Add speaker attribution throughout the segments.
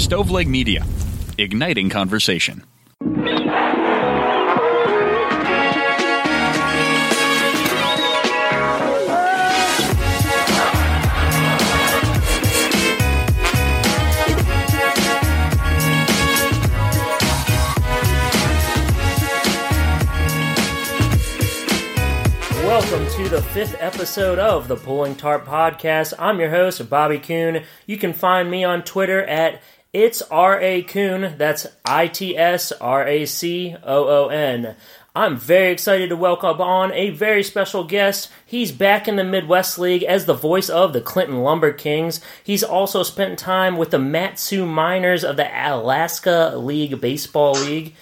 Speaker 1: Stoveleg Media, igniting conversation.
Speaker 2: Welcome to the fifth episode of the Pulling Tarp Podcast. I'm your host, Bobby Coon. You can find me on Twitter at it's R A Coon. That's I T S R A C O O N. I'm very excited to welcome on a very special guest. He's back in the Midwest League as the voice of the Clinton LumberKings. He's also spent time with the Mat-Su Miners of the Alaska League Baseball League,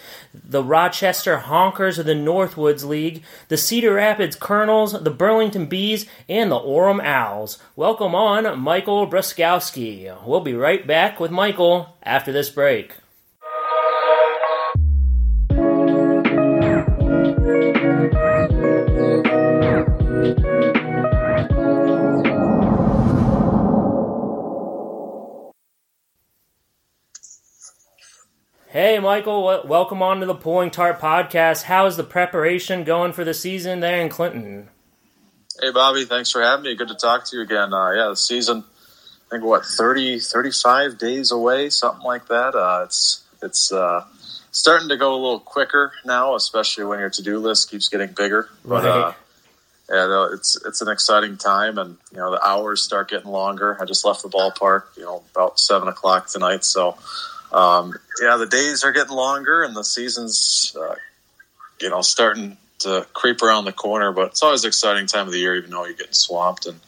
Speaker 2: the Rochester Honkers of the Northwoods League, the Cedar Rapids Kernels, the Burlington Bees, and the Orem Owls. Welcome on, Michael Broskowski. We'll be right back with Michael after this break. Hey, Michael, w- welcome on to the Pulling Tarp podcast. How is the preparation going for the season there in Clinton?
Speaker 3: Hey, Bobby, thanks for having me. Good to talk to you again. Uh, yeah, the season, I think, what, 30, 35 days away, something like that. Uh, it's it's uh, starting to go a little quicker now, especially when your to do list keeps getting bigger. But,
Speaker 2: Right.
Speaker 3: uh, yeah, it's it's an exciting time, and you know the hours start getting longer. I just left the ballpark, you know, about seven o'clock tonight. So, um, yeah, the days are getting longer, and the season's, uh, you know, starting to creep around the corner. But it's always an exciting time of the year, even though you're getting swamped. And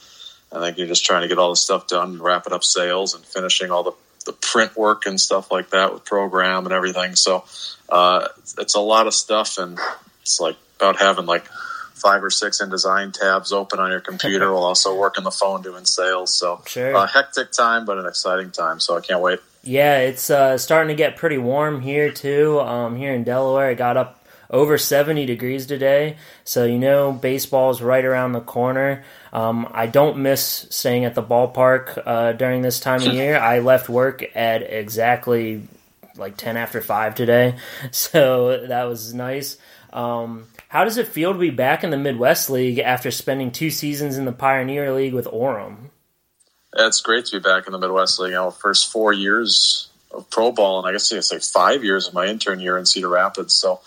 Speaker 3: I think you're just trying to get all the stuff done, and wrapping up sales, and finishing all the the print work and stuff like that with program and everything. So, uh, it's a lot of stuff, and it's like about having like five or six InDesign tabs open on your computer while also working the phone doing sales. So,
Speaker 2: Sure.
Speaker 3: uh, hectic time, but an exciting time. So I can't wait.
Speaker 2: Yeah, it's uh, starting to get pretty warm here too. Um, here in Delaware, it got up over 70 degrees today. So, you know, baseball's right around the corner. Um, I don't miss staying at the ballpark uh, during this time of year. I left work at exactly like 10 after 5 today. So that was nice. Um, how does it feel to be back in the Midwest League after spending two seasons in the Pioneer League with Orem?
Speaker 3: It's great to be back in the Midwest League. You know, first four years of pro ball, and I guess it's like five years of my intern year in Cedar Rapids. So,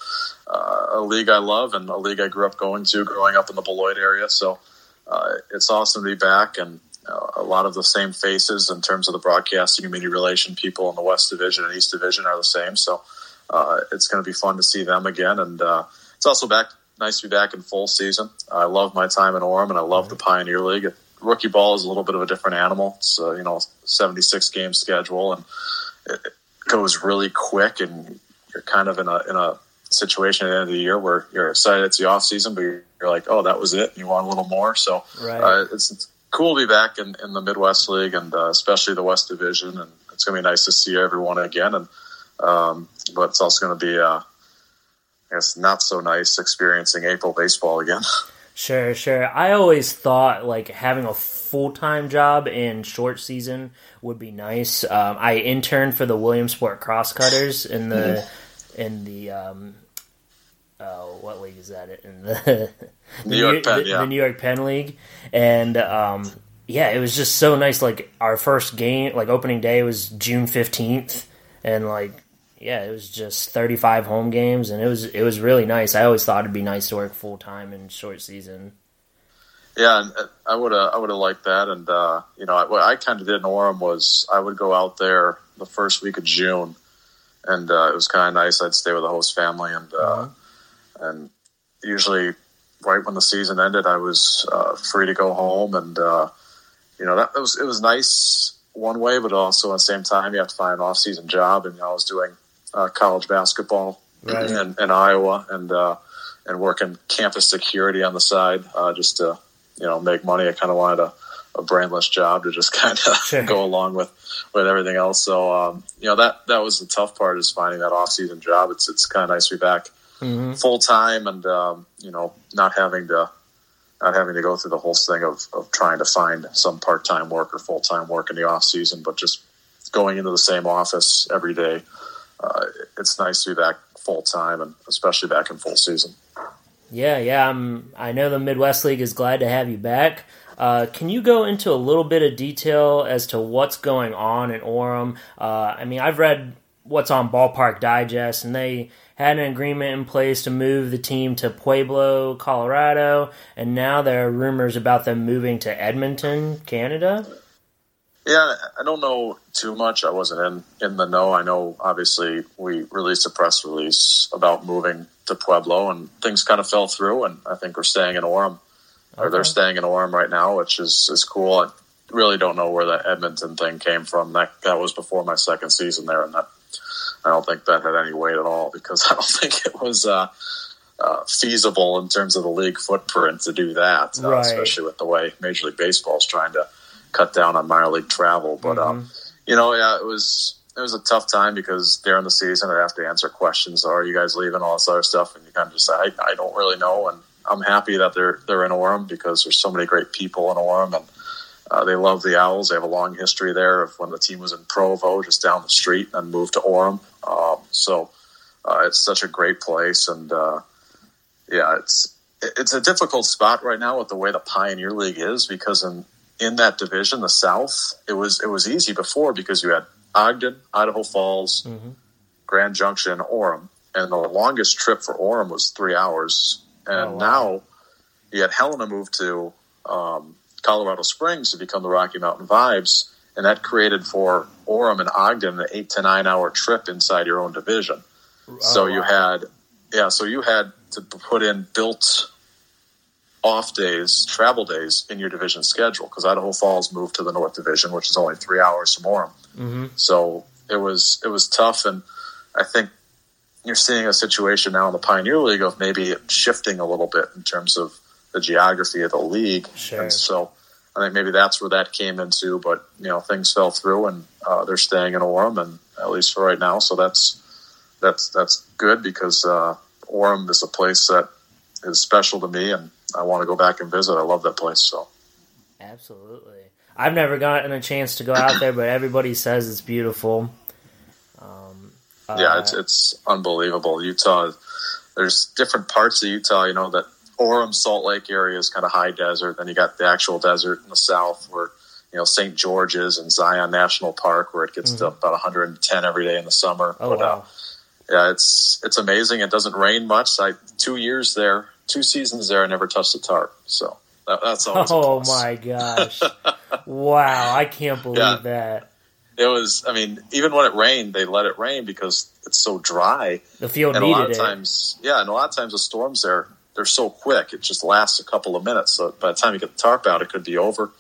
Speaker 3: uh, a league I love and a league I grew up going to, growing up in the Beloit area. So, uh, it's awesome to be back, and uh, a lot of the same faces in terms of the broadcasting and media relation people in the West Division and East Division are the same. So, uh, it's going to be fun to see them again, and uh, it's also back nice to be back in full season. I love my time in Orem, and I love the Pioneer League. Rookie ball is a little bit of a different animal. It's uh, you know seventy six game schedule, and it, it goes really quick, and you're kind of in a in a situation at the end of the year where you're excited it's the off season, but you're, you're like, oh, that was it. And you want a little more, so
Speaker 2: Right.
Speaker 3: uh, it's, it's cool to be back in, in the Midwest League and uh, especially the West Division, and it's going to be nice to see everyone again. And um, but it's also going to be, uh, I guess, not so nice experiencing April baseball again.
Speaker 2: Sure, sure. I always thought like having a full time job in short season would be nice. Um, I interned for the Williamsport Crosscutters in the in the um, oh, what league is that in the, the
Speaker 3: New York Penn,
Speaker 2: the,
Speaker 3: yeah.
Speaker 2: the New York Penn League, and um, yeah, it was just so nice. Like our first game, like opening day was June fifteenth, and like yeah, it was just 35 home games, and it was it was really nice. I always thought it'd be nice to work full time in short season.
Speaker 3: Yeah, and uh, I would have I would have liked that, and uh, you know I, what I kind of did in Orem was I would go out there the first week of June, and uh, it was kind of nice. I'd stay with the host family, and uh, and usually right when the season ended, I was uh, free to go home, and uh, you know that it was it was nice one way, but also at the same time you have to find an off season job, and you know, I was doing uh, college basketball
Speaker 2: Right.
Speaker 3: in, in Iowa, and uh, and working campus security on the side uh, just to you know make money. I kind of wanted a, a brainless job to just kind of
Speaker 2: Sure.
Speaker 3: go along with with everything else. So um, you know that that was the tough part is finding that off season job. It's it's kind of nice to be back
Speaker 2: Mm-hmm.
Speaker 3: full time and um, you know not having to not having to go through the whole thing of, of trying to find some part time work or full time work in the off season, but just going into the same office every day. Uh, it's nice to be back full time and especially back in full season.
Speaker 2: Yeah, yeah. I'm, I know the Midwest League is glad to have you back. Uh, can you go into a little bit of detail as to what's going on in Orem? Uh, I mean, I've read what's on Ballpark Digest, and they had an agreement in place to move the team to Pueblo, Colorado, and now there are rumors about them moving to Edmonton, Canada.
Speaker 3: Yeah, I don't know too much. I wasn't in, in the know. I know, obviously, we released a press release about moving to Pueblo, and things kind of fell through, and I think we're staying in Orem. Okay. Or they're staying in Orem right now, which is, is cool. I really don't know where that Edmonton thing came from. That that was before my second season there, and that I don't think that had any weight at all because I don't think it was uh, uh, feasible in terms of the league footprint to do that, uh, right. especially with the way Major League Baseball is trying to cut down on minor league travel. But um, mm-hmm. um, you know, yeah, it was it was a tough time because during the season I have to answer questions: Are you guys leaving? All this other stuff, and you kind of just say, I, I don't really know. And I'm happy that they're they're in Orem because there's so many great people in Orem and uh, they love the Owls. They have a long history there of when the team was in Provo, just down the street, and moved to Orem. Um, so uh, it's such a great place, and uh, yeah, it's it's a difficult spot right now with the way the Pioneer League is because in in that division, the South, it was it was easy before because you had Ogden, Idaho Falls, mm-hmm. Grand Junction, Orem, and the longest trip for Orem was three hours, and oh, wow. now you had Helena move to. Um, Colorado Springs to become the Rocky Mountain Vibes, and that created for Orem and Ogden an eight to nine hour trip inside your own division. Oh, so you had, yeah, so you had to put in built off days, travel days in your division schedule because Idaho Falls moved to the North Division, which is only three hours from Orem. Mm-hmm. So it was it was tough, and I think you're seeing a situation now in the Pioneer League of maybe shifting a little bit in terms of the geography of the league. Sure. And so I think maybe that's where that came into. But you know, things fell through, and uh, they're staying in Orem, and at least for right now. So that's that's that's good because uh, Orem is a place that is special to me, and I want to go back and visit. I love that place. So
Speaker 2: absolutely, I've never gotten a chance to go out there, but everybody says it's beautiful.
Speaker 3: Um, uh, yeah, it's it's unbelievable. Utah. There's different parts of Utah, you know, that Orem, Salt Lake area is kind of high desert. Then you got the actual desert in the south where, you know, St. George's and Zion National Park where it gets mm-hmm. to about 110 every day in the summer.
Speaker 2: Oh, but, uh, wow. Uh,
Speaker 3: yeah, it's it's amazing. It doesn't rain much. I two years there, two seasons there, I never touched the tarp. So that, that's always.
Speaker 2: Oh my gosh! wow, I can't believe yeah. that.
Speaker 3: It was. I mean, even when it rained, they let it rain because it's so dry.
Speaker 2: The field
Speaker 3: and
Speaker 2: needed a
Speaker 3: lot of
Speaker 2: it.
Speaker 3: times, yeah, and a lot of times the storms there they're so quick. It just lasts a couple of minutes. So by the time you get the tarp out, it could be over.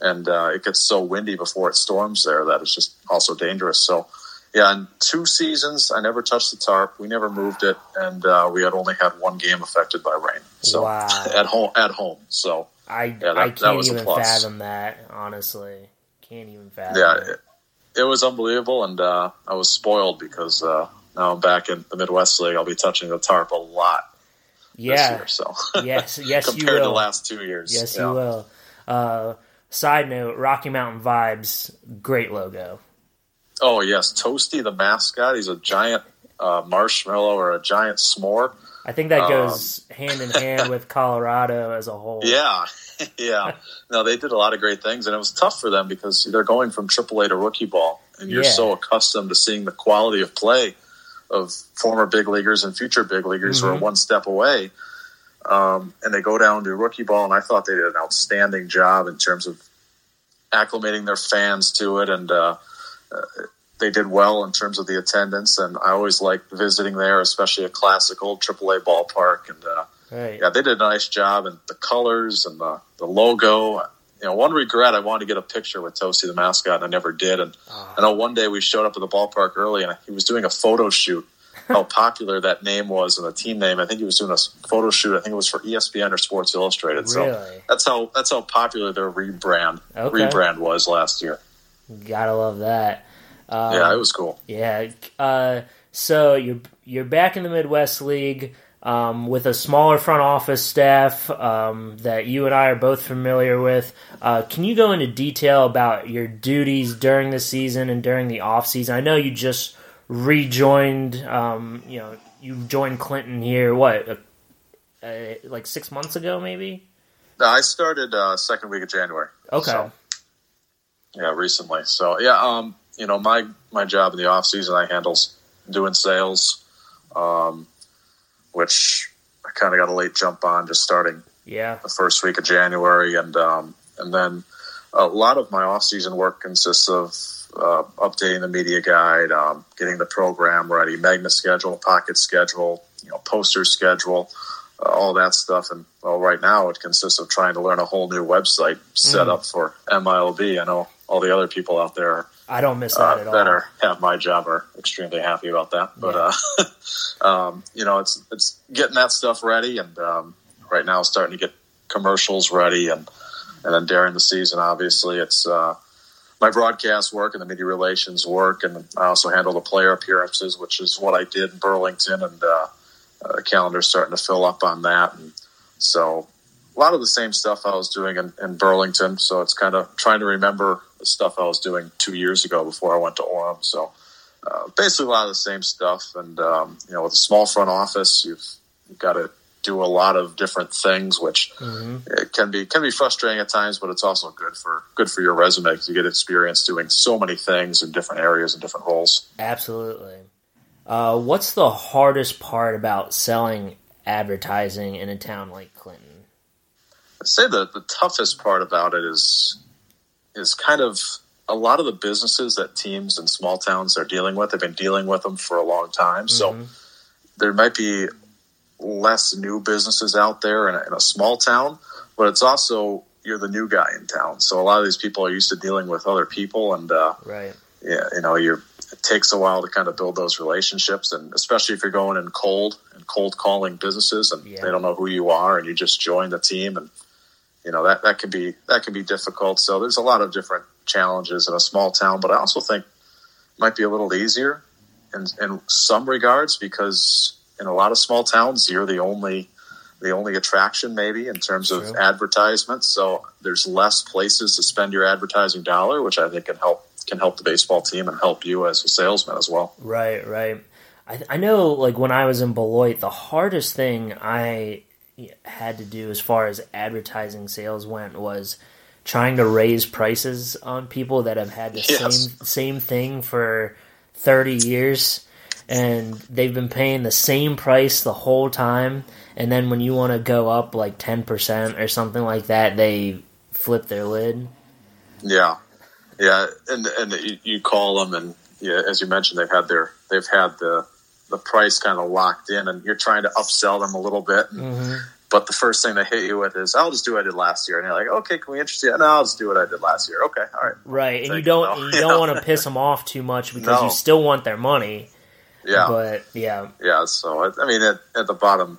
Speaker 3: And uh, it gets so windy before it storms there that it's just also dangerous. So, yeah, in two seasons, I never touched the tarp. We never moved it, and uh, we had only had one game affected by rain. So wow. at home, at home. So
Speaker 2: I yeah, that, I can't even fathom that. Honestly, can't even fathom.
Speaker 3: Yeah, it, it was unbelievable, and uh, I was spoiled because uh, now I'm back in the Midwest League. I'll be touching the tarp a lot yeah. Year, so
Speaker 2: yes, yes,
Speaker 3: compared
Speaker 2: you will.
Speaker 3: to the last two years.
Speaker 2: Yes, yeah. you will. Uh, side note: Rocky Mountain Vibes, great logo.
Speaker 3: Oh yes, Toasty the mascot. He's a giant uh, marshmallow or a giant s'more.
Speaker 2: I think that goes um, hand in hand with Colorado as a whole.
Speaker 3: Yeah, yeah. No, they did a lot of great things, and it was tough for them because they're going from AAA to rookie ball, and you're yeah. so accustomed to seeing the quality of play of former big leaguers and future big leaguers mm-hmm. who are mm-hmm. one step away. Um, and they go down to rookie ball, and I thought they did an outstanding job in terms of acclimating their fans to it, and uh, they did well in terms of the attendance. And I always liked visiting there, especially a classic old AAA ballpark. And uh, right. yeah, they did a nice job, and the colors and the, the logo. You know, one regret I wanted to get a picture with Toasty the mascot, and I never did. And oh. I know one day we showed up at the ballpark early, and he was doing a photo shoot how popular that name was and the team name. I think he was doing a photo shoot. I think it was for ESPN or Sports Illustrated. Really? So that's how that's how popular their rebrand okay. rebrand was last year.
Speaker 2: Gotta love that.
Speaker 3: Um, yeah, it was cool.
Speaker 2: Yeah. Uh, so you're you're back in the Midwest League. um, with a smaller front office staff um, that you and I are both familiar with. Uh, can you go into detail about your duties during the season and during the off season? I know you just rejoined. Um, you know, you joined Clinton here. What, uh, uh, like six months ago, maybe?
Speaker 3: I started uh, second week of January.
Speaker 2: Okay.
Speaker 3: So, yeah, recently. So yeah, um, you know, my my job in the off season, I handle doing sales, um, which I kind of got a late jump on, just starting
Speaker 2: yeah
Speaker 3: the first week of January, and um, and then a lot of my off season work consists of uh, updating the media guide, um, getting the program ready, magna schedule, pocket schedule, you know, poster schedule, uh, all that stuff. And well, right now it consists of trying to learn a whole new website set
Speaker 2: Mm.
Speaker 3: up for MILB. I know all the other people out there
Speaker 2: I don't miss
Speaker 3: uh,
Speaker 2: that at
Speaker 3: that are have my job are extremely happy about that. But uh, um, you know, it's it's getting that stuff ready, and um, right now starting to get commercials ready, and and then during the season, obviously, it's uh, my broadcast work and the media relations work, and I also handle the player appearances, which is what I did in Burlington, and uh, uh, the calendar's starting to fill up on that, and so a lot of the same stuff I was doing in, in Burlington. So it's kind of trying to remember the stuff I was doing two years ago before I went to Orem. So uh, basically a lot of the same stuff. And, um, you know, with a small front office, you've, you've got to do a lot of different things, which
Speaker 2: hmm
Speaker 3: it can be, can be frustrating at times, but it's also good for, good for your resume because you get experience doing so many things in different areas and different roles.
Speaker 2: Absolutely. Uh, what's the hardest part about selling advertising in a town like Clinton?
Speaker 3: I'd say the, the toughest part about it is is kind of a lot of the businesses that teams in small towns are dealing with. They've been dealing with them for a long time, so
Speaker 2: Mhm.
Speaker 3: there might be less new businesses out there in a, in a small town, but it's also you're the new guy in town. So a lot of these people are used to dealing with other people, and uh,
Speaker 2: right.
Speaker 3: yeah, you know, you're it takes a while to kind of build those relationships, and especially if you're going in cold and cold calling businesses, and
Speaker 2: Yeah.
Speaker 3: they don't know who you are, and you just join the team, and you know that that can be that can be difficult. So there's a lot of different challenges in a small town, but I also think it might be a little easier in in some regards because in a lot of small towns you're the only the only attraction maybe in terms of advertisements. So there's less places to spend your advertising dollar, which I think can help can help the baseball team and help you as a salesman as well.
Speaker 2: Right, right. I, I know, like, when I was in Beloit, the hardest thing I had to do as far as advertising sales went was trying to raise prices on people that have had the
Speaker 3: Yes.
Speaker 2: same same thing for 30 years. And they've been paying the same price the whole time. And then when you want to go up like 10% or something like that they flip their lid.
Speaker 3: Yeah, yeah, and and you, you call them, and yeah, as you mentioned, they've had their they've had the the price kind of locked in, and you're trying to upsell them a little bit.
Speaker 2: mm-hmm.
Speaker 3: But the first thing they hit you with is, "I'll just do what I did last year," and you're like, "Okay, can we interest you?" No, I'll just do what I did last year. Okay, all right,
Speaker 2: right and you don't you don't want to piss them off too much because
Speaker 3: No.
Speaker 2: you still want their money
Speaker 3: yeah,
Speaker 2: but yeah
Speaker 3: yeah. So I, I mean, at, at the bottom,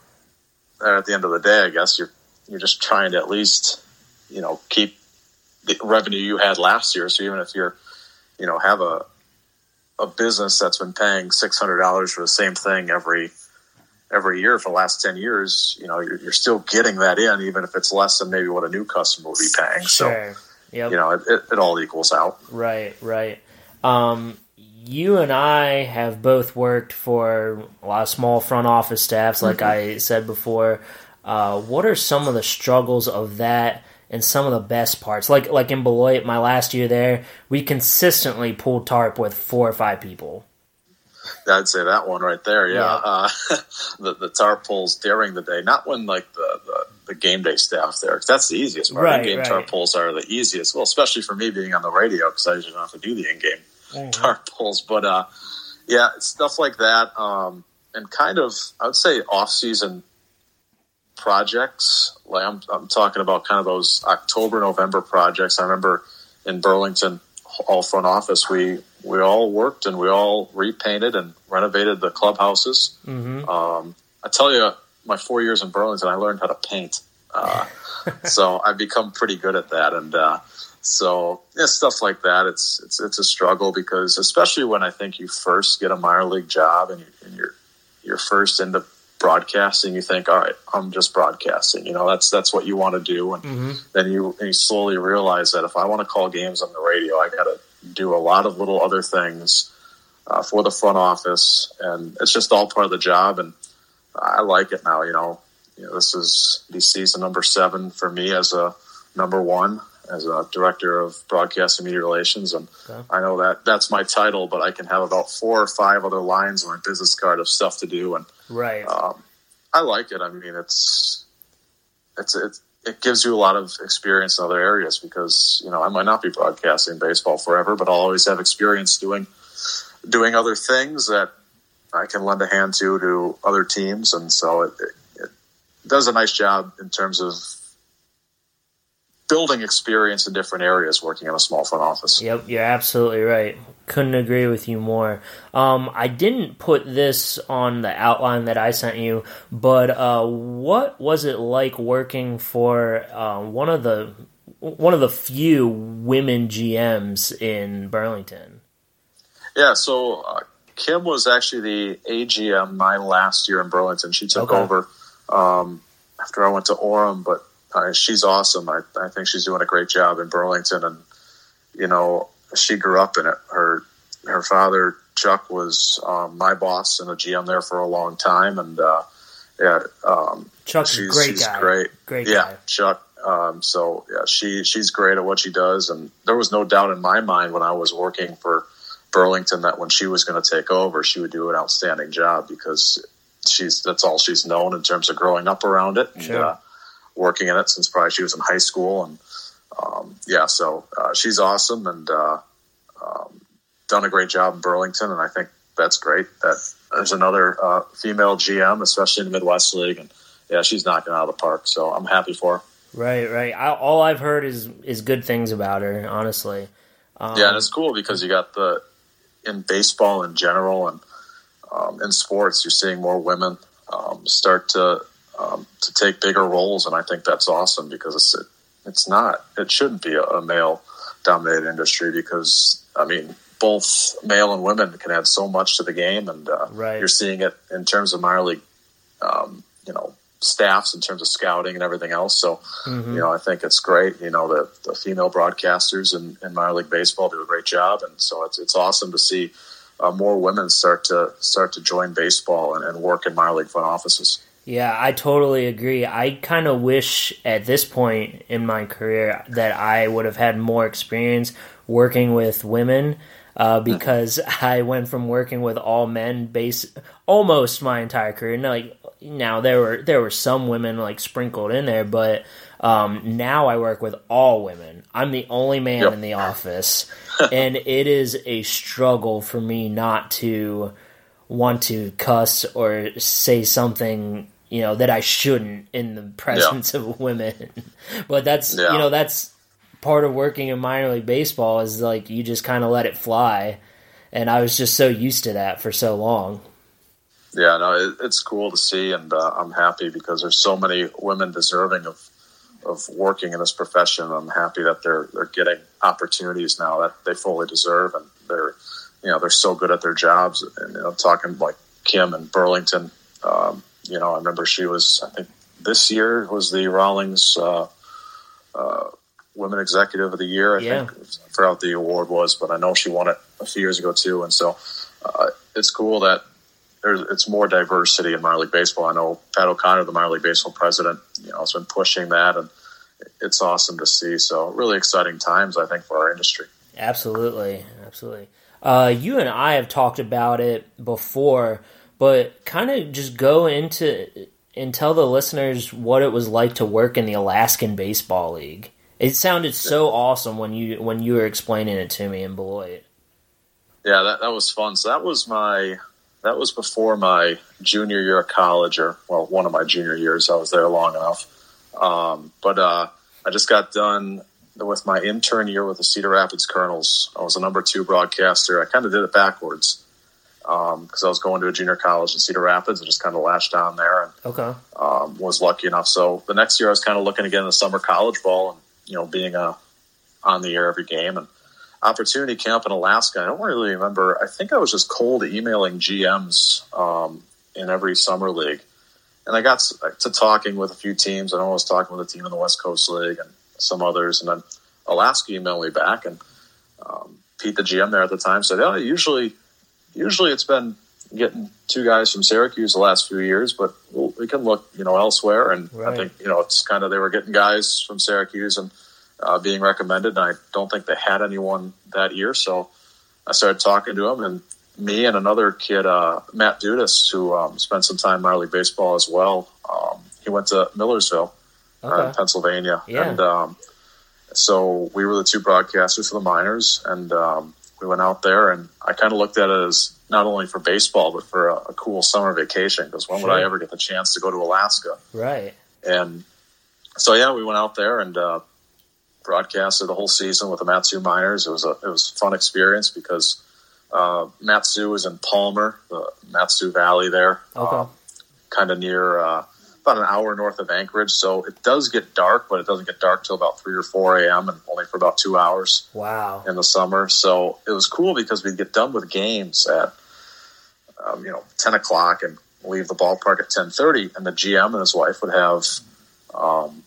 Speaker 3: or at the end of the day, I guess you're you're just trying to at least you know keep the revenue you had last year. So even if you're you know have a a business that's been paying six hundred dollars for the same thing every every year for the last ten years, you know you're, you're still getting that in, even if it's less than maybe what a new customer would be paying. So
Speaker 2: yep
Speaker 3: you know it, it, it all equals out.
Speaker 2: Right, right. Um, you and I have both worked for a lot of small front office staffs, like I said before. Uh, what are some of the struggles of that and some of the best parts? Like, like in Beloit, my last year there, we consistently pulled tarp with four or five people.
Speaker 3: I'd say that one right there. Yeah,
Speaker 2: Yeah.
Speaker 3: Uh, the the tarp pulls during the day, not when like the, the, the game day staff there. 'cause that's the easiest part.
Speaker 2: Right,
Speaker 3: in-game
Speaker 2: right.
Speaker 3: tarp pulls are the easiest. Well, especially for me being on the radio because I usually don't have to do the in-game tarp pulls. But uh, yeah, stuff like that, um, and kind of I would say off-season projects. Like I'm, I'm talking about kind of those October November projects. I remember in Burlington, all front office, we we all worked and we all repainted and renovated the clubhouses.
Speaker 2: Mm-hmm.
Speaker 3: Um, I tell you, my four years in Burlington, I learned how to paint. Uh, so I've become pretty good at that. And uh, so yeah, stuff like that. It's it's it's a struggle because especially when I think you first get a minor league job and, you, and you're you're first into broadcasting, you think, all right, I'm just broadcasting. You know, that's that's what you want to do, and
Speaker 2: Mm-hmm.
Speaker 3: then you, you slowly realize that if I want to call games on the radio, I got to do a lot of little other things uh, for the front office, and it's just all part of the job. And I like it now. You know, you know this is the season number seven for me as a number one as a director of broadcast and media relations, and
Speaker 2: Okay.
Speaker 3: I know that that's my title, but I can have about four or five other lines on my business card of stuff to do, and
Speaker 2: Right.
Speaker 3: um, I like it. I mean, it's it's it, it gives you a lot of experience in other areas because you know I might not be broadcasting baseball forever, but I'll always have experience doing doing other things that I can lend a hand to to other teams, and so it, it, it does a nice job in terms of building experience in different areas working in a small front office.
Speaker 2: Yep, you're absolutely right. Couldn't agree with you more. Um, I didn't put this on the outline that I sent you, but uh, what was it like working for uh, one of the one of the few women GMs in Burlington?
Speaker 3: Yeah, so uh, Kim was actually the AGM my last year in Burlington. She took
Speaker 2: Okay.
Speaker 3: over um, after I went to Orem, but she's awesome. I, I think she's doing a great job in Burlington, and you know she grew up in it. Her her father Chuck was um, my boss and a GM there for a long time, and uh, yeah, um,
Speaker 2: Chuck's a
Speaker 3: she's,
Speaker 2: great
Speaker 3: she's
Speaker 2: guy.
Speaker 3: great.
Speaker 2: Great
Speaker 3: yeah,
Speaker 2: guy.
Speaker 3: Chuck. Um, so yeah, she she's great at what she does, and there was no doubt in my mind when I was working for Burlington that when she was going to take over, she would do an outstanding job because she's that's all she's known in terms of growing up around it and uh, working in it since probably she was in high school, and um, yeah, so uh, she's awesome and uh, um, done a great job in Burlington, and I think that's great that there's another uh, female GM, especially in the Midwest League, and yeah, she's knocking it out of the park. So I'm happy for her.
Speaker 2: Right, right. I, all I've heard is is good things about her. Honestly. Um,
Speaker 3: yeah, and it's cool because you got the in baseball in general and um, in sports, you're seeing more women um, start to um, to take bigger roles, and I think that's awesome because it's it's not it shouldn't be a, a male dominated industry because I mean both male and women can add so much to the game, and uh,
Speaker 2: Right.
Speaker 3: you're seeing it in terms of minor league, um, you know, staffs in terms of scouting and everything else. So
Speaker 2: mhm.
Speaker 3: you know, I think it's great. You know, the, the female broadcasters in, in minor league baseball do a great job, and so it's it's awesome to see uh, more women start to start to join baseball and, and work in minor league front offices.
Speaker 2: Yeah, I totally agree. I kind of wish at this point in my career that I would have had more experience working with women uh, because I went from working with all men base almost my entire career. Now, like now there were there were some women like sprinkled in there, but um, now I work with all women. I'm the only man
Speaker 3: Yep.
Speaker 2: in the office, and it is a struggle for me not to want to cuss or say something you know that I shouldn't in the presence of women. but that's
Speaker 3: Yeah.
Speaker 2: you know that's part of working in minor league baseball is like you just kind of let it fly. And I was just so used to that for so long.
Speaker 3: Yeah, no, it, it's cool to see, and uh, I'm happy because there's so many women deserving of of working in this profession. I'm happy that they're they're getting opportunities now that they fully deserve, and they're you know they're so good at their jobs. And you know, talking like Kim and Burlington, um, you know, I remember she was I think this year was the Rawlings uh, uh, Women Executive of the Year. I
Speaker 2: Yeah.
Speaker 3: think I forgot what the award was, but I know she won it a few years ago too. And so uh, it's cool that there's it's more diversity in minor league baseball. I know Pat O'Connor, the minor league baseball president, you know, has been pushing that, and it's awesome to see. So really exciting times, I think, for our industry.
Speaker 2: Absolutely, absolutely. Uh, you and I have talked about it before, but kind of just go into and tell the listeners what it was like to work in the Alaskan Baseball League. It sounded so awesome when you when you were explaining it to me in Beloit.
Speaker 3: Yeah, that, that was fun. So that was my that was before my junior year of college, or well, one of my junior years. I was there long enough, um, but uh, I just got done with my intern year with the Cedar Rapids Kernels. I was a number two broadcaster. I kind of did it backwards because I was going to a junior college in Cedar Rapids and just kind of latched on there and
Speaker 2: Okay.
Speaker 3: um, was lucky enough. So the next year I was kind of looking again at the summer college ball and you know being uh, on the air every game and opportunity camp in Alaska. I don't really remember. I think I was just cold emailing GMs um, in every summer league, and I got to talking with a few teams. I was talking with a team in the West Coast League and some others, and then Alaska emailed me back, and um, Pete, the GM there at the time, said, "Oh, usually, usually it's been getting two guys from Syracuse the last few years, but we can look, you know, elsewhere." And right. I think you know it's kind of they were getting guys from Syracuse and uh, being recommended, and I don't think they had anyone that year, so I started talking to them, and me and another kid, uh, Matt Dudas, who um, spent some time in minor league baseball as well. Um, he went to Millersville, uh, okay. uh, Pennsylvania,
Speaker 2: yeah.
Speaker 3: and um, so we were the two broadcasters for the minors, and um, we went out there, and I kind of looked at it as not only for baseball but for a, a cool summer vacation because when sure. would I ever get the chance to go to Alaska?
Speaker 2: Right.
Speaker 3: And so yeah, we went out there and uh, broadcasted the whole season with the Mat-Su Miners. It was a it was a fun experience because uh, Mat-Su is in Palmer, the Mat-Su Valley there,
Speaker 2: okay. uh,
Speaker 3: kind of near uh, about an hour north of Anchorage. So it does get dark, but it doesn't get dark till about three or four a.m. and only for about two hours.
Speaker 2: Wow!
Speaker 3: In the summer, so it was cool because we'd get done with games at um, you know ten o'clock and leave the ballpark at ten thirty, and the GM and his wife would have um,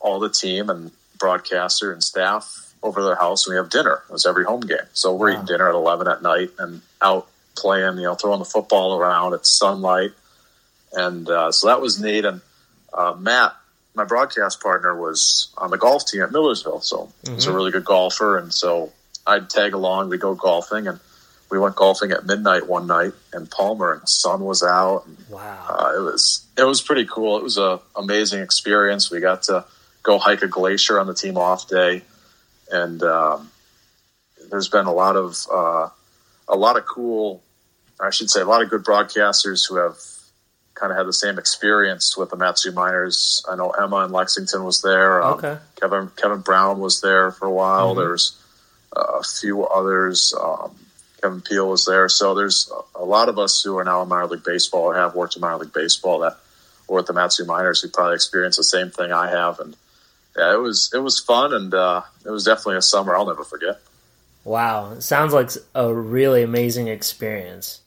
Speaker 3: all the team and broadcaster and staff over their house and we have dinner. It was every home game. So we're wow. eating dinner at 11 at night and out playing, you know, throwing the football around. It's sunlight. And uh, so that was neat. And uh, Matt, my broadcast partner, was on the golf team at Millersville. So mm-hmm. he's a really good golfer. And so I'd tag along. We go golfing. And we went golfing at midnight one night in Palmer and the sun was out. And,
Speaker 2: wow.
Speaker 3: Uh, it was, it was pretty cool. It was an amazing experience. We got to go hike a glacier on the team off day and um, there's been a lot of uh, a lot of cool, I should say, a lot of good broadcasters who have kind of had the same experience with the Mat-Su Miners. I know Emma in Lexington was there.
Speaker 2: Um, okay.
Speaker 3: Kevin Kevin Brown was there for a while. Mm-hmm. There's uh, a few others. Um, Kevin Peel was there. So there's a lot of us who are now in minor league baseball or have worked in minor league baseball that were at the Mat-Su Miners who probably experienced the same thing I have. And yeah, it was it was fun, and uh, it was definitely a summer I'll never forget.
Speaker 2: Wow, it sounds like a really amazing experience.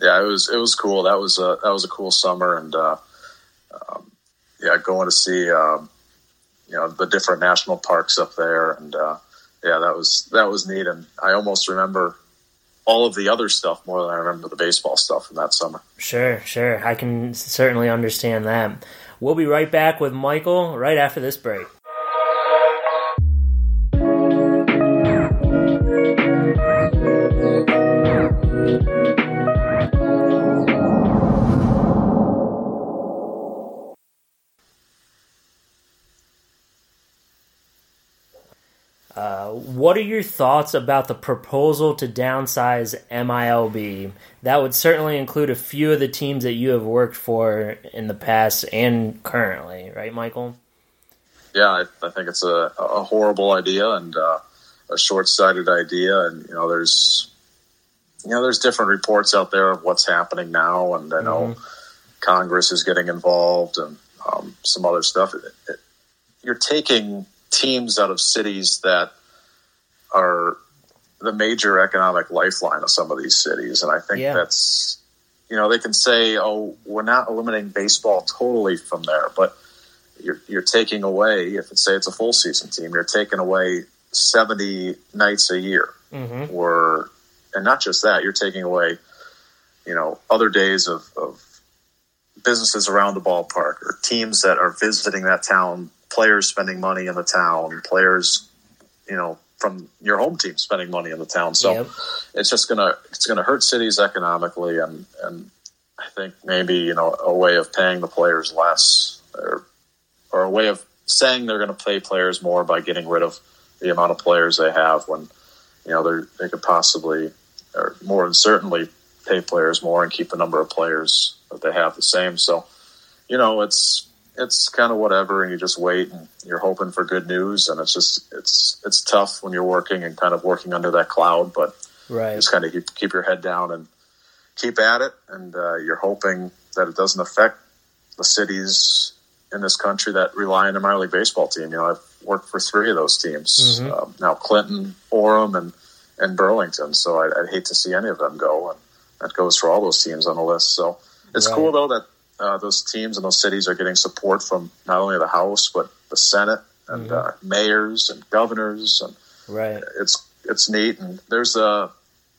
Speaker 3: Yeah, it was it was cool. That was a that was a cool summer, and uh, um, yeah, going to see um, you know the different national parks up there, and uh, yeah, that was that was neat. And I almost remember all of the other stuff more than I remember the baseball stuff from that summer.
Speaker 2: Sure, sure, I can certainly understand that. We'll be right back with Michael right after this break. What are your thoughts about the proposal to downsize MILB? That would certainly include a few of the teams that you have worked for in the past and currently, right, Michael?
Speaker 3: Yeah, I, I think it's a, a, horrible idea and uh, a short-sighted idea. And you know, there's you know, there's different reports out there of what's happening now, and I know mm-hmm. Congress is getting involved and um, some other stuff. It, it, you're taking teams out of cities that are the major economic lifeline of some of these cities. And I think yeah. that's, you know, they can say, oh, we're not eliminating baseball totally from there, but you're, you're taking away, if it's say it's a full season team, you're taking away 70 nights a year.
Speaker 2: Mm-hmm.
Speaker 3: Or, and not just that, you're taking away, you know, other days of, of businesses around the ballpark or teams that are visiting that town, players spending money in the town, players, you know, from your home team spending money in the town. So yep. it's just gonna it's gonna hurt cities economically, and and I think maybe you know a way of paying the players less, or or a way of saying they're going to pay players more by getting rid of the amount of players they have when you know they they could possibly or more than certainly pay players more and keep the number of players that they have the same. So you know it's it's kind of whatever, and you just wait and you're hoping for good news, and it's just it's it's tough when you're working and kind of working under that cloud, but
Speaker 2: right.
Speaker 3: just kind of keep, keep your head down and keep at it, and uh, you're hoping that it doesn't affect the cities in this country that rely on a minor league baseball team. You know, I've worked for three of those teams mm-hmm. um, now: Clinton, Orem, and and Burlington. So I'd, I'd, hate to see any of them go, and that goes for all those teams on the list. So it's right. cool though that uh, those teams and those cities are getting support from not only the House but the Senate and uh, mayors and governors, and
Speaker 2: Right.
Speaker 3: it's it's neat. And there's a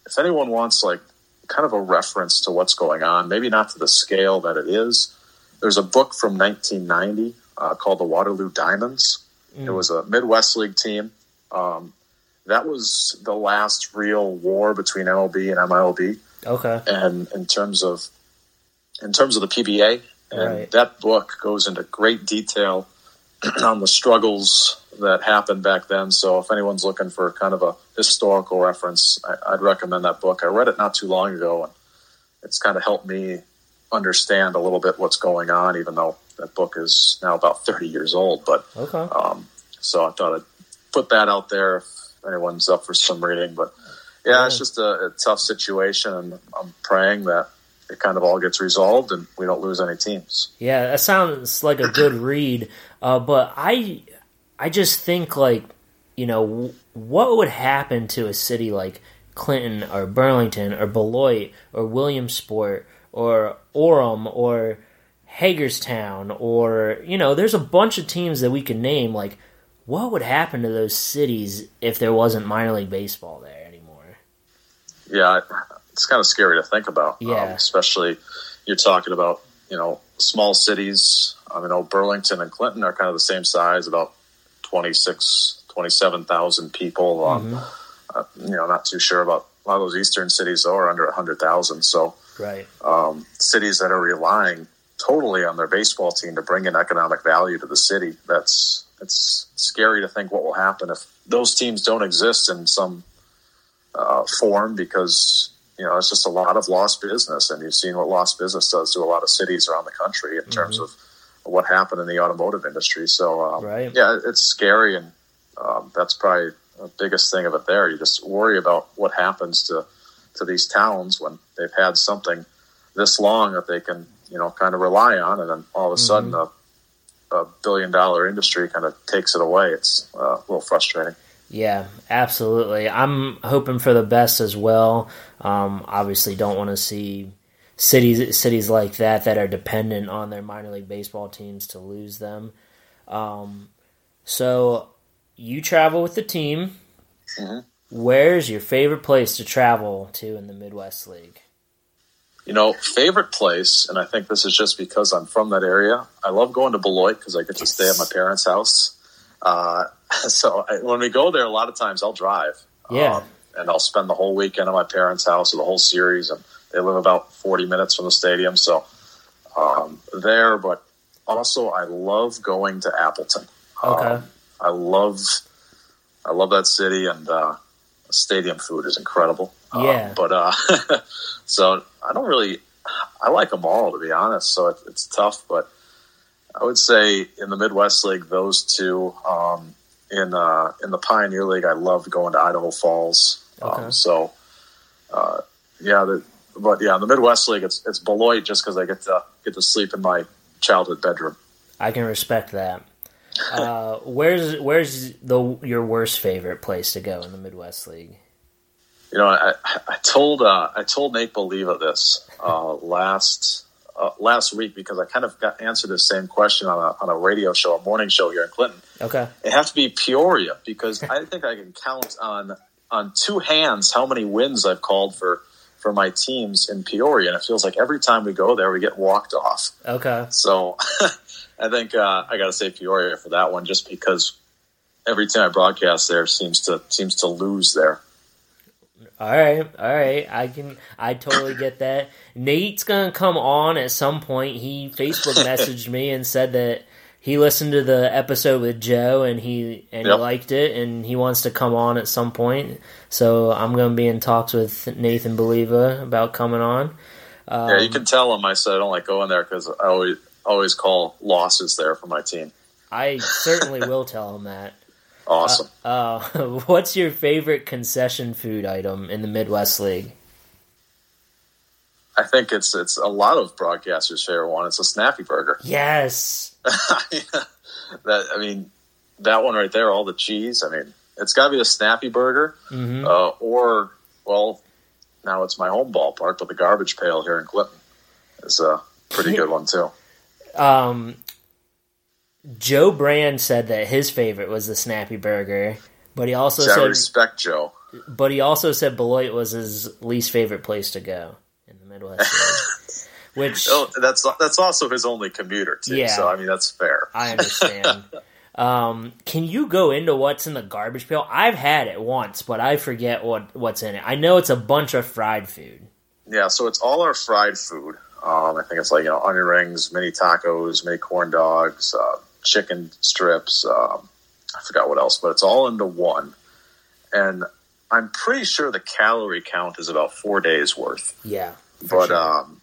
Speaker 3: if anyone wants like kind of a reference to what's going on, maybe not to the scale that it is. There's a book from 1990 uh, called The Waterloo Diamonds. It was a Midwest League team. Um, that was the last real war between MLB and MILB
Speaker 2: Okay.
Speaker 3: and in terms of in terms of the PBA. And
Speaker 2: Right.
Speaker 3: that book goes into great detail on the struggles that happened back then. So if anyone's looking for kind of a historical reference, I, I'd recommend that book. I read it not too long ago, and it's kind of helped me understand a little bit what's going on, even though that book is now about 30 years old. But
Speaker 2: Okay.
Speaker 3: um, so I thought I'd put that out there if anyone's up for some reading. But yeah, it's just a, a tough situation, and I'm praying that it kind of all gets resolved and we don't lose any teams.
Speaker 2: Yeah, that sounds like a good read. Uh, but I, I just think like, you know, what would happen to a city like Clinton or Burlington or Beloit or Williamsport or Orem or Hagerstown or you know, there's a bunch of teams that we could name. Like, what would happen to those cities if there wasn't minor league baseball there anymore?
Speaker 3: Yeah, it's kind of scary to think about. um, especially you're talking about you know small cities. I mean, oh, Burlington and Clinton are kind of the same size, about 26, 27,000 people. Um, uh, you know, not too sure about a lot of those eastern cities though are under hundred thousand. So
Speaker 2: Right.
Speaker 3: um, cities that are relying totally on their baseball team to bring in economic value to the city. That's it's scary to think what will happen if those teams don't exist in some uh, form because you know it's just a lot of lost business, and you've seen what lost business does to a lot of cities around the country in terms of what happened in the automotive industry. So um,
Speaker 2: Right.
Speaker 3: yeah, it's scary, and um, that's probably the biggest thing of it. There, you just worry about what happens to to these towns when they've had something this long that they can you know kind of rely on, and then all of a sudden a, a billion dollar industry kind of takes it away. It's uh, a little frustrating.
Speaker 2: Yeah, absolutely. I'm hoping for the best as well. Um, obviously, don't want to see cities cities like that that are dependent on their minor league baseball teams to lose them. Um, so, you travel with the team.
Speaker 3: Mhm.
Speaker 2: Where's your favorite place to travel to in the Midwest League?
Speaker 3: You know, favorite place, and I think this is just because I'm from that area. I love going to Beloit because I get to stay at my parents' house. Uh, so I, when we go there, a lot of times I'll drive.
Speaker 2: Yeah.
Speaker 3: Um, and I'll spend the whole weekend at my parents' house or the whole series. And they live about 40 minutes from the stadium. So um, there, but also I love going to Appleton.
Speaker 2: Okay.
Speaker 3: Um, I love, I love that city and uh, stadium food is incredible. Um,
Speaker 2: Yeah.
Speaker 3: but uh, so I don't really, I like them all to be honest. So it, it's tough, but I would say in the Midwest League, those two. Um, in uh, in the Pioneer League, I loved going to Idaho Falls.
Speaker 2: Okay.
Speaker 3: Um, so uh, yeah, the, but yeah, in the Midwest League, it's it's Beloit just because I get to get to sleep in my childhood bedroom.
Speaker 2: I can respect that. Uh, where's where's the your worst favorite place to go in the Midwest League?
Speaker 3: You know, I, I told uh, I told Nate Believa this uh, last uh, last week because I kind of got answered the same question on a on a radio show, a morning show here in Clinton.
Speaker 2: Okay.
Speaker 3: It has to be Peoria because I think I can count on on two hands how many wins I've called for for my teams in Peoria, and it feels like every time we go there, we get walked off.
Speaker 2: Okay.
Speaker 3: So I think uh, I got to say Peoria for that one, just because every time I broadcast there seems to seems to lose there.
Speaker 2: All right, all right. I can, I totally get that. Nate's gonna come on at some point. He Facebook messaged me and said that he listened to the episode with Joe and he and
Speaker 3: Yep.
Speaker 2: he liked it and he wants to come on at some point. So I'm gonna be in talks with Nathan Believa about coming on. Um,
Speaker 3: yeah, you can tell him I said I don't like going there because I always always call losses there for my team.
Speaker 2: I certainly will tell him that.
Speaker 3: Awesome.
Speaker 2: Uh, what's your favorite concession food item in the Midwest League?
Speaker 3: I think it's it's a lot of broadcasters' favorite one. It's a Snappy Burger.
Speaker 2: Yes.
Speaker 3: that I mean, that one right there, all the cheese. I mean, it's got to be the Snappy Burger,
Speaker 2: hmm
Speaker 3: uh, or well, now it's my home ballpark, but the Garbage Pail here in Clinton is a pretty good one too.
Speaker 2: Um, Joe Brand said that his favorite was the Snappy Burger, but he also
Speaker 3: I
Speaker 2: said,
Speaker 3: respect Joe.
Speaker 2: but he also said Beloit was his least favorite place to go in the Midwest. which
Speaker 3: Oh, that's that's also his only commuter too.
Speaker 2: Yeah.
Speaker 3: So I mean that's fair.
Speaker 2: I understand. um, can you go into what's in the garbage pail? I've had it once, but I forget what what's in it. I know it's a bunch of fried food.
Speaker 3: Yeah, so it's all our fried food. Um, I think it's like you know onion rings, mini tacos, mini corn dogs, uh, chicken strips. Um, I forgot what else, but it's all into one. And I'm pretty sure the calorie count is about four days worth.
Speaker 2: Yeah,
Speaker 3: But
Speaker 2: sure.
Speaker 3: um,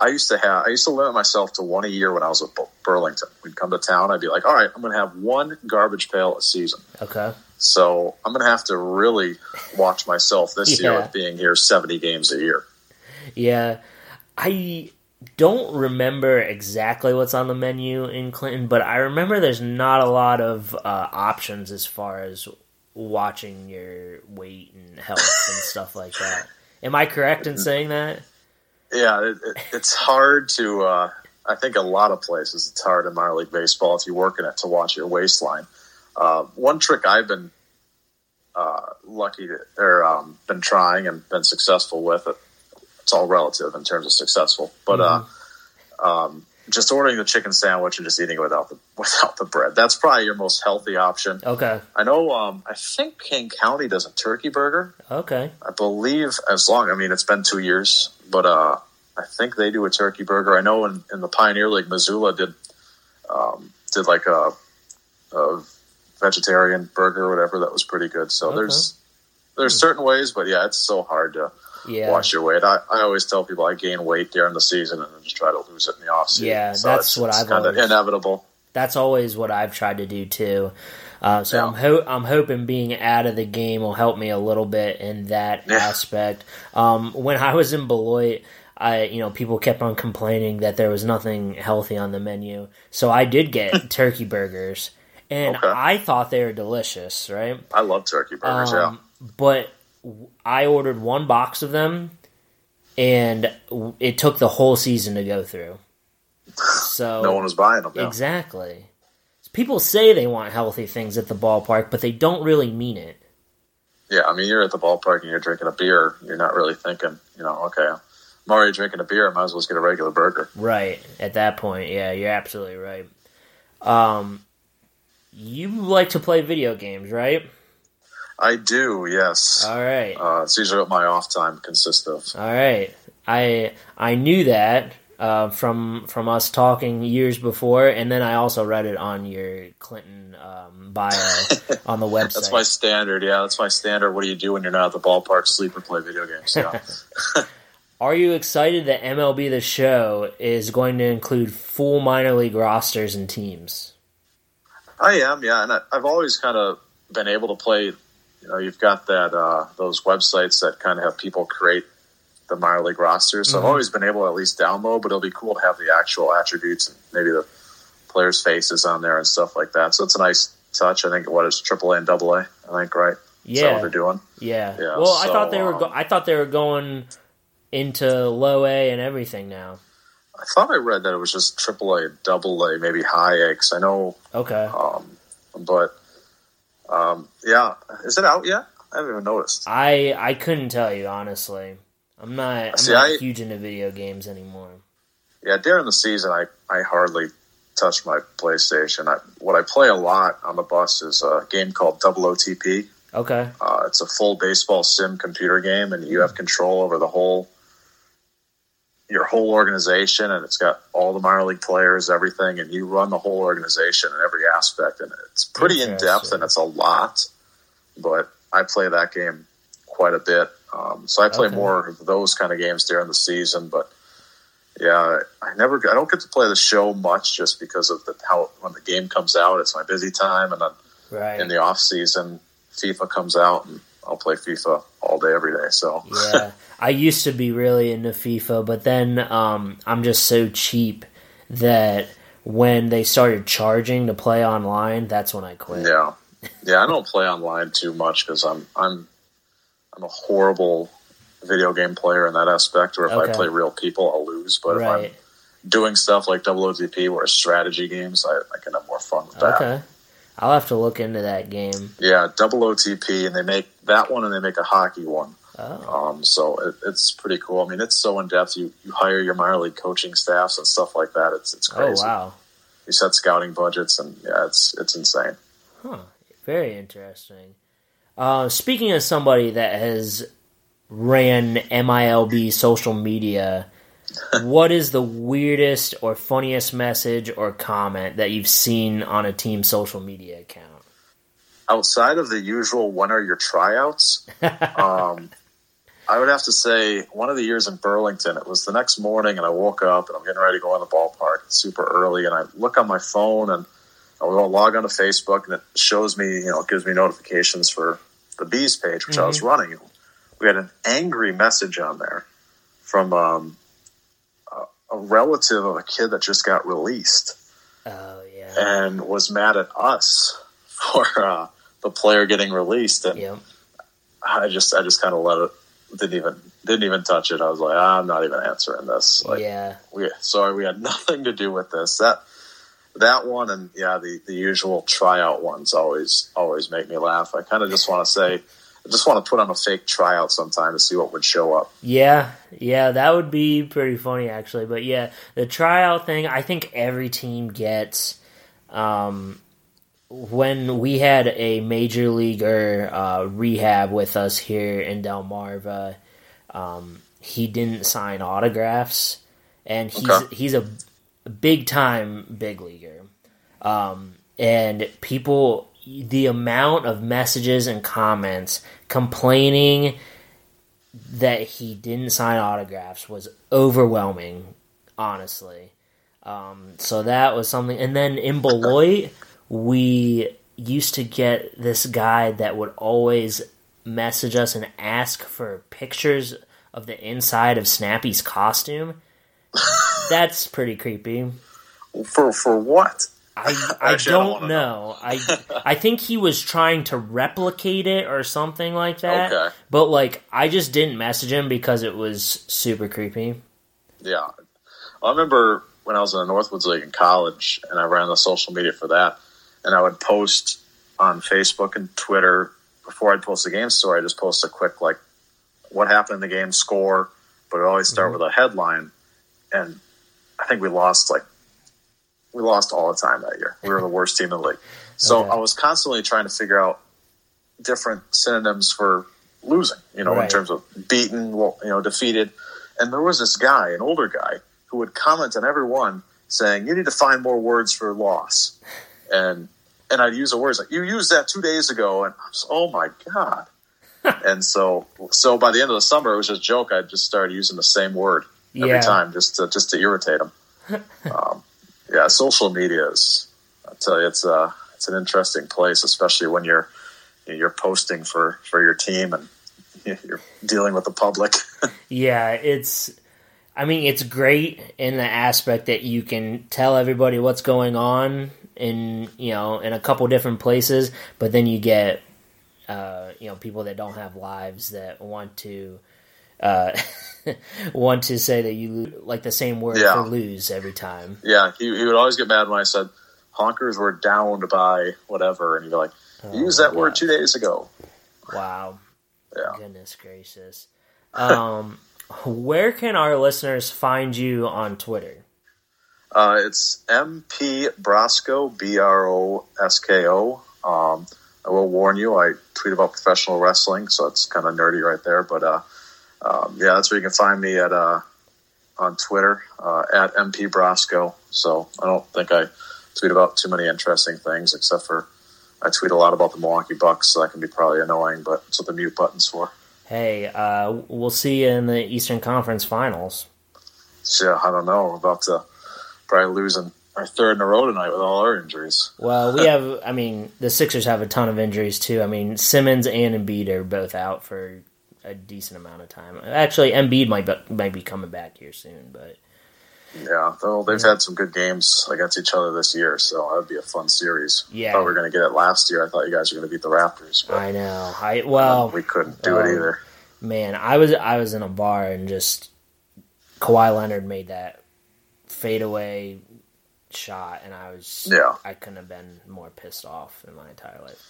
Speaker 3: I used to have I used to limit myself to one a year when I was at Burlington. We'd come to town, I'd be like, all right, I'm going to have one garbage pail a season.
Speaker 2: okay,
Speaker 3: So I'm going to have to really watch myself this year with being here 70 games a year.
Speaker 2: yeah. I don't remember exactly what's on the menu in Clinton, but I remember there's not a lot of uh, options as far as watching your weight and health and stuff like that. Am I correct in saying that?
Speaker 3: Yeah, it, it, it's hard to. Uh, I think a lot of places it's hard in minor league baseball if you work in it to watch your waistline. Uh, one trick I've been uh, lucky to, or um, been trying and been successful with it. It's all relative in terms of successful, but uh, um, just ordering the chicken sandwich and just eating it without the without the bread. That's probably your most healthy option.
Speaker 2: Okay,
Speaker 3: I know. Um, I think Kane County does a turkey burger.
Speaker 2: okay,
Speaker 3: I believe as long. I mean, it's been two years, but uh, I think they do a turkey burger. I know in, in the Pioneer League, Missoula did um, did like a, a vegetarian burger or whatever that was pretty good. So
Speaker 2: Okay.
Speaker 3: there's there's certain ways, but yeah, it's so hard to
Speaker 2: yeah.
Speaker 3: watch your weight. I, I always tell people I gain weight during the season and then just try to lose it in the off season.
Speaker 2: Yeah,
Speaker 3: so
Speaker 2: that's
Speaker 3: it's,
Speaker 2: what
Speaker 3: it's
Speaker 2: I've
Speaker 3: kind of inevitable.
Speaker 2: that's always what I've tried to do too. Uh, so
Speaker 3: Yeah.
Speaker 2: I'm ho- I'm hoping being out of the game will help me a little bit in that
Speaker 3: Yeah.
Speaker 2: aspect. Um, when I was in Beloit, I you know people kept on complaining that there was nothing healthy on the menu, so I did get turkey burgers, and
Speaker 3: Okay.
Speaker 2: I thought they were delicious, right?
Speaker 3: I love turkey burgers.
Speaker 2: Um, But w- I ordered one box of them, and it took the whole season to go through. So
Speaker 3: no one was buying them. Yeah.
Speaker 2: Exactly. People say they want healthy things at the ballpark, but they don't really mean it.
Speaker 3: Yeah, I mean, you're at the ballpark and you're drinking a beer. You're not really thinking, you know, okay, I'm already drinking a beer. I might as well just get a regular burger.
Speaker 2: Right. At that point, yeah, you're absolutely right. Um you like to play video games, right?
Speaker 3: I do, yes.
Speaker 2: All right.
Speaker 3: Uh, it's usually what my off time consists of.
Speaker 2: All right. I I knew that uh, from from us talking years before, and then I also read it on your Clinton um, bio on the website.
Speaker 3: That's my standard. Yeah, that's my standard. What do you do when you're not at the ballpark? Sleep or play video games. Yeah.
Speaker 2: Are you excited that MLB The Show is going to include full minor league rosters and teams?
Speaker 3: I am. Yeah, and I, I've always kind of been able to play. You know, you've got that uh, those websites that kind of have people create the minor league rosters. So I've
Speaker 2: Mhm.
Speaker 3: always been able to at least download, but it'll be cool to have the actual attributes and maybe the players' faces on there and stuff like that. So it's a nice touch. I think what is AAA and AA? I think right. Is that what
Speaker 2: Yeah,
Speaker 3: they're doing?
Speaker 2: yeah.
Speaker 3: Yeah,
Speaker 2: well, I thought they were. Go-
Speaker 3: um,
Speaker 2: I thought they were going into low A and everything now.
Speaker 3: I thought I read that it was just AAA and A, maybe high A. 'cause I know,
Speaker 2: Okay.
Speaker 3: um, but um, yeah, is it out yet? I haven't even noticed.
Speaker 2: I I couldn't tell you honestly. I'm not. I'm
Speaker 3: See,
Speaker 2: not
Speaker 3: I-
Speaker 2: huge into video games anymore.
Speaker 3: Yeah, during the season, I, I hardly touch my PlayStation. I, what I play a lot on the bus is a game called Double OTP.
Speaker 2: Okay.
Speaker 3: Uh, it's a full baseball sim computer game, and you have control over the whole your whole organization, and it's got all the minor league players, everything, and you run the whole organization in every aspect, and it's pretty in depth and it's a lot. But I play that game quite a bit, um, so I play
Speaker 2: Okay.
Speaker 3: more of those kind of games during the season. But yeah, I never, I don't get to play the show much just because of the how when the game comes out, it's my busy time, and then
Speaker 2: Right.
Speaker 3: in the off season, FIFA comes out, and I'll play FIFA all day, every day. So
Speaker 2: yeah. I used to be really into FIFA, but then um, I'm just so cheap that when they started charging to play online, that's when I quit.
Speaker 3: yeah, yeah, I don't play online too much because I'm I'm I'm a horrible video game player in that aspect. Where if
Speaker 2: Okay.
Speaker 3: I play real people, I'll lose. But if I'm doing stuff like double OTP where it's strategy games, I, I can have more fun with that.
Speaker 2: Okay. I'll have to look into that game.
Speaker 3: Yeah, double OTP, and they make that one, and they make a hockey one.
Speaker 2: Oh.
Speaker 3: Um, so it, it's pretty cool. I mean, it's so in depth. You you hire your minor league coaching staffs and stuff like that. It's it's crazy.
Speaker 2: Oh wow.
Speaker 3: You set scouting budgets, and yeah, it's it's insane.
Speaker 2: Huh. Very interesting. Uh, speaking of somebody that has ran MILB social media, what is the weirdest or funniest message or comment that you've seen on a team social media account?
Speaker 3: Outside of the usual, when are your tryouts? um, I would have to say one of the years in Burlington, it was the next morning, and I woke up and I'm getting ready to go in the ballpark. It's super early, and I look on my phone and I will log on to Facebook, and it shows me, you know, it gives me notifications for the bees page, which I was running. We had an angry message on there from um, a, a relative of a kid that just got released
Speaker 2: Oh yeah.
Speaker 3: and was mad at us for uh, the player getting released, and. I just I just kind of let it didn't even didn't even touch it. I was like, "Ah, I'm not even answering this. Like,
Speaker 2: yeah.
Speaker 3: we sorry, we had nothing to do with this. That that one and yeah, the the usual tryout ones always always make me laugh. I kind of just want to say, I just want to put on a fake tryout sometime to see what would show up.
Speaker 2: Yeah, yeah, that would be pretty funny actually. But yeah, the tryout thing, I think every team gets. Um, when we had a major leaguer uh, rehab with us here in Delmarva, um, he didn't sign autographs, and he's
Speaker 3: Okay.
Speaker 2: he's a big time big leaguer. Um, and people, the amount of messages and comments complaining that he didn't sign autographs was overwhelming, honestly. Um, so that was something. And then in Beloit, we used to get this guy that would always message us and ask for pictures of the inside of Snappy's costume. That's pretty creepy.
Speaker 3: For for what?
Speaker 2: I, I
Speaker 3: Actually, don't
Speaker 2: don't
Speaker 3: wanna
Speaker 2: know. I I think he was trying to replicate it or something like that.
Speaker 3: Okay.
Speaker 2: But like I just didn't message him because it was super creepy.
Speaker 3: Yeah. I remember when I was in the Northwoods League in college and I ran the social media for that. And I would post on Facebook and Twitter before I'd post the game story, I just post a quick, like, what happened in the game, score. But it always start mhm. with a headline. And I think we lost, like, we lost all the time that year. We were the worst team in the league. So
Speaker 2: Okay.
Speaker 3: I was constantly trying to figure out different synonyms for losing, you know, in terms of beaten, you know, defeated. And there was this guy, an older guy, who would comment on every one saying, "You need to find more words for loss," and and I'd use the words like, "You used that two days ago," and I was, "Oh my god!" and so so by the end of the summer, it was just a joke. I just started using the same word every
Speaker 2: Yeah.
Speaker 3: time just to, just to irritate him. um, yeah, social media is. I tell you, it's uh it's an interesting place, especially when you're you're posting for for your team and you're dealing with the public.
Speaker 2: Yeah, it's I mean it's great in the aspect that you can tell everybody what's going on in you know in a couple different places, but then you get uh, you know people that don't have lives that want to uh, want to say that you like the same word
Speaker 3: Yeah.
Speaker 2: for lose every time.
Speaker 3: Yeah, he, he would always get mad when I said honkers were downed by whatever, and he'd be like, "You used that word two days ago."
Speaker 2: Wow.
Speaker 3: Yeah.
Speaker 2: Goodness gracious. Um, where can our listeners find you on Twitter?
Speaker 3: Uh, it's MP Brosko, B R O S K O. Um, I will warn you, I tweet about professional wrestling, so it's kind of nerdy right there. But uh, um, yeah, that's where you can find me at uh, on Twitter uh, at MP Brosko. So I don't think I tweet about too many interesting things, except for I tweet a lot about the Milwaukee Bucks, so that can be probably annoying. But that's what the mute button's for.
Speaker 2: Hey, uh, we'll see you in the Eastern Conference Finals.
Speaker 3: So yeah, I don't know. About to probably losing our third in a row tonight with all our injuries.
Speaker 2: Well, we have. I mean, the Sixers have a ton of injuries too. I mean, Simmons and Embiid are both out for a decent amount of time. Actually, Embiid might be, might be coming back here soon, but
Speaker 3: Yeah, though they've had some good games against each other this year, so that would be a fun series.
Speaker 2: Yeah.
Speaker 3: thought we were going to get it last year. I thought you guys were going to beat the Raptors,
Speaker 2: I know. I well,
Speaker 3: we couldn't do
Speaker 2: um,
Speaker 3: it either.
Speaker 2: man, I was I was in a bar and just Kawhi Leonard made that fadeaway shot, and I was
Speaker 3: Yeah.
Speaker 2: I couldn't have been more pissed off in my entire life.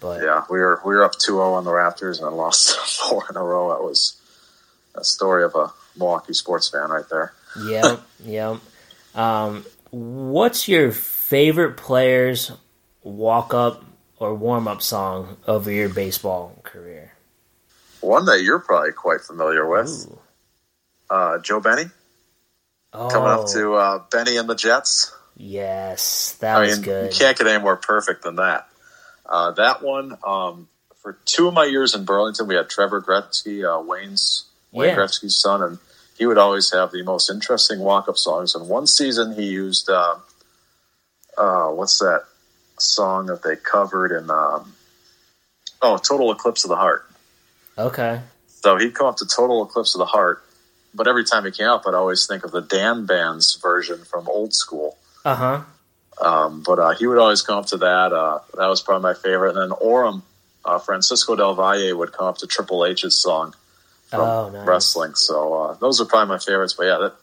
Speaker 2: But
Speaker 3: Yeah, we were we were up 2-0 on the Raptors and then lost four in a row. That was a story of a Milwaukee sports fan right there.
Speaker 2: yep, yep. Um, what's your favorite player's walk up or warm up song over your baseball career?
Speaker 3: One that you're probably quite familiar with, uh, Joe Benny,
Speaker 2: Oh,
Speaker 3: coming up to uh, Benny and the Jets.
Speaker 2: yes, that
Speaker 3: I
Speaker 2: was
Speaker 3: mean,
Speaker 2: good.
Speaker 3: you can't get any more perfect than that. Uh, that one, um, for two of my years in Burlington, we had Trevor Gretzky, uh, Wayne's Wayne
Speaker 2: Yeah.
Speaker 3: Gretzky's son, and he would always have the most interesting walk-up songs. And one season, he used uh, uh, what's that song that they covered in? Um, oh, Total Eclipse of the Heart.
Speaker 2: Okay,
Speaker 3: So he'd come up to Total Eclipse of the Heart, but every time he came up, I'd always think of the Dan Band's version from Old School.
Speaker 2: uh huh.
Speaker 3: Um, but uh, he would always come up to that. Uh, that was probably my favorite. And then Orem, uh, Francisco Del Valle would come up to Triple H's song from
Speaker 2: Oh, nice.
Speaker 3: wrestling. So uh, those are probably my favorites. But yeah, that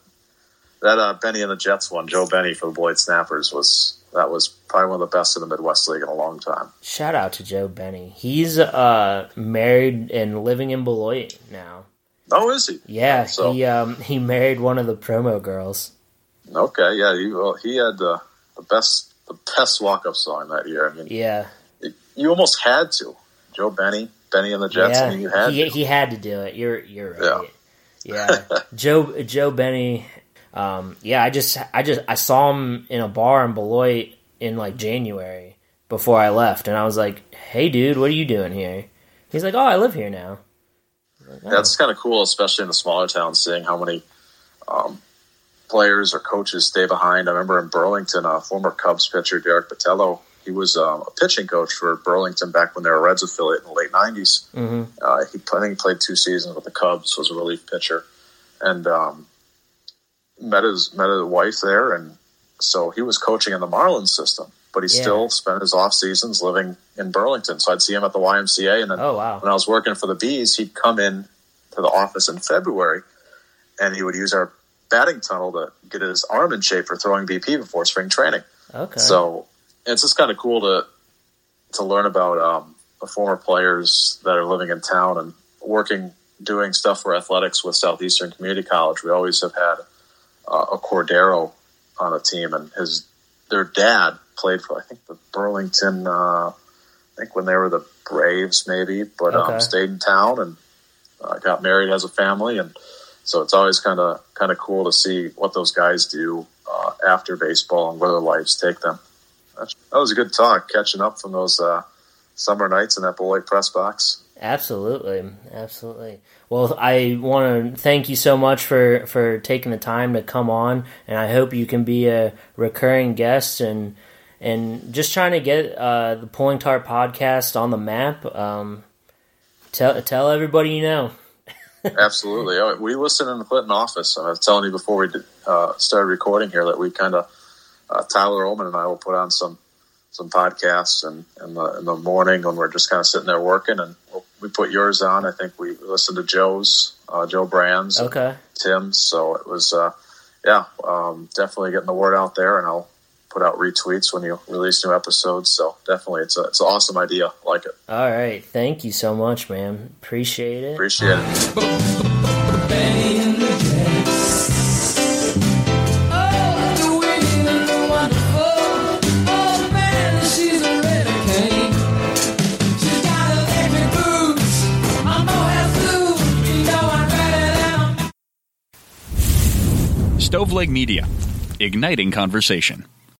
Speaker 3: that uh, Benny and the Jets one, Joe Benny for the Beloit Snappers was that was probably one of the best in the Midwest League in a long time.
Speaker 2: Shout out to Joe Benny. He's uh married and living in Beloit now.
Speaker 3: Oh, is he?
Speaker 2: Yeah,
Speaker 3: So-
Speaker 2: he um he married one of the promo girls.
Speaker 3: Okay, yeah, he well, he had uh, the best the best walk up song that year. I mean,
Speaker 2: Yeah,
Speaker 3: you almost had to. Joe Benny, Benny and the Jets. I mean, you had
Speaker 2: he,
Speaker 3: to.
Speaker 2: he had to do it. You're you're right. Yeah, Joe Joe Benny. Um, yeah, I just I just I saw him in a bar in Beloit in like January before I left, and I was like, "Hey, dude, what are you doing here?" He's like, "Oh, I live here now." I was like, "Oh."
Speaker 3: That's kind of cool, especially in the smaller towns, seeing how many um, players or coaches stay behind. I remember in Burlington, a former Cubs pitcher, Derek Patello, he was um, a pitching coach for Burlington back when they were a Reds affiliate in the late 90s.
Speaker 2: Mhm.
Speaker 3: Uh, he, I think he played two seasons with the Cubs, was a relief pitcher, and um, met his met his wife there, and so he was coaching in the Marlins system. But he
Speaker 2: Yeah.
Speaker 3: still spent his off seasons living in Burlington. So I'd see him at the YMCA, and then
Speaker 2: Oh wow.
Speaker 3: when I was working for the Bees, he'd come in to the office in February, and he would use our batting tunnel to get his arm in shape for throwing BP before spring training.
Speaker 2: Okay.
Speaker 3: So it's just kind of cool to to learn about um, the former players that are living in town and working, doing stuff for athletics with Southeastern Community College. We always have had uh, a Cordero on the team, and his their dad played for I think the Burlington. Uh, I think when they were the Braves, maybe, but
Speaker 2: Okay.
Speaker 3: um, stayed in town and uh, got married, has a family, and so it's always kind of kind of cool to see what those guys do uh, after baseball and where their lives take them. That was a good talk, catching up from those uh, summer nights in that Beloit press box.
Speaker 2: Absolutely, absolutely. Well, I want to thank you so much for for taking the time to come on, and I hope you can be a recurring guest and and just trying to get uh, the Pulling Tarp podcast on the map. Um, tell tell everybody you know.
Speaker 3: Absolutely, Oh, we listen in the Clinton office. I was telling you before we did, uh, started recording here that we kind of uh, Tyler Ullman and I will put on some some podcasts and in the in the morning when we're just kind of sitting there working, and we'll, we put yours on. I think we listened to Joe's, uh, Joe Brand's,
Speaker 2: Okay.
Speaker 3: Tim's. So it was, uh, yeah, um, definitely getting the word out there, and I'll put out retweets when you release new episodes. So definitely, it's a it's an awesome idea. Like it,
Speaker 2: All right. Thank you so much, man. Appreciate it.
Speaker 3: appreciate it.
Speaker 1: Stoveleg Media, igniting conversation.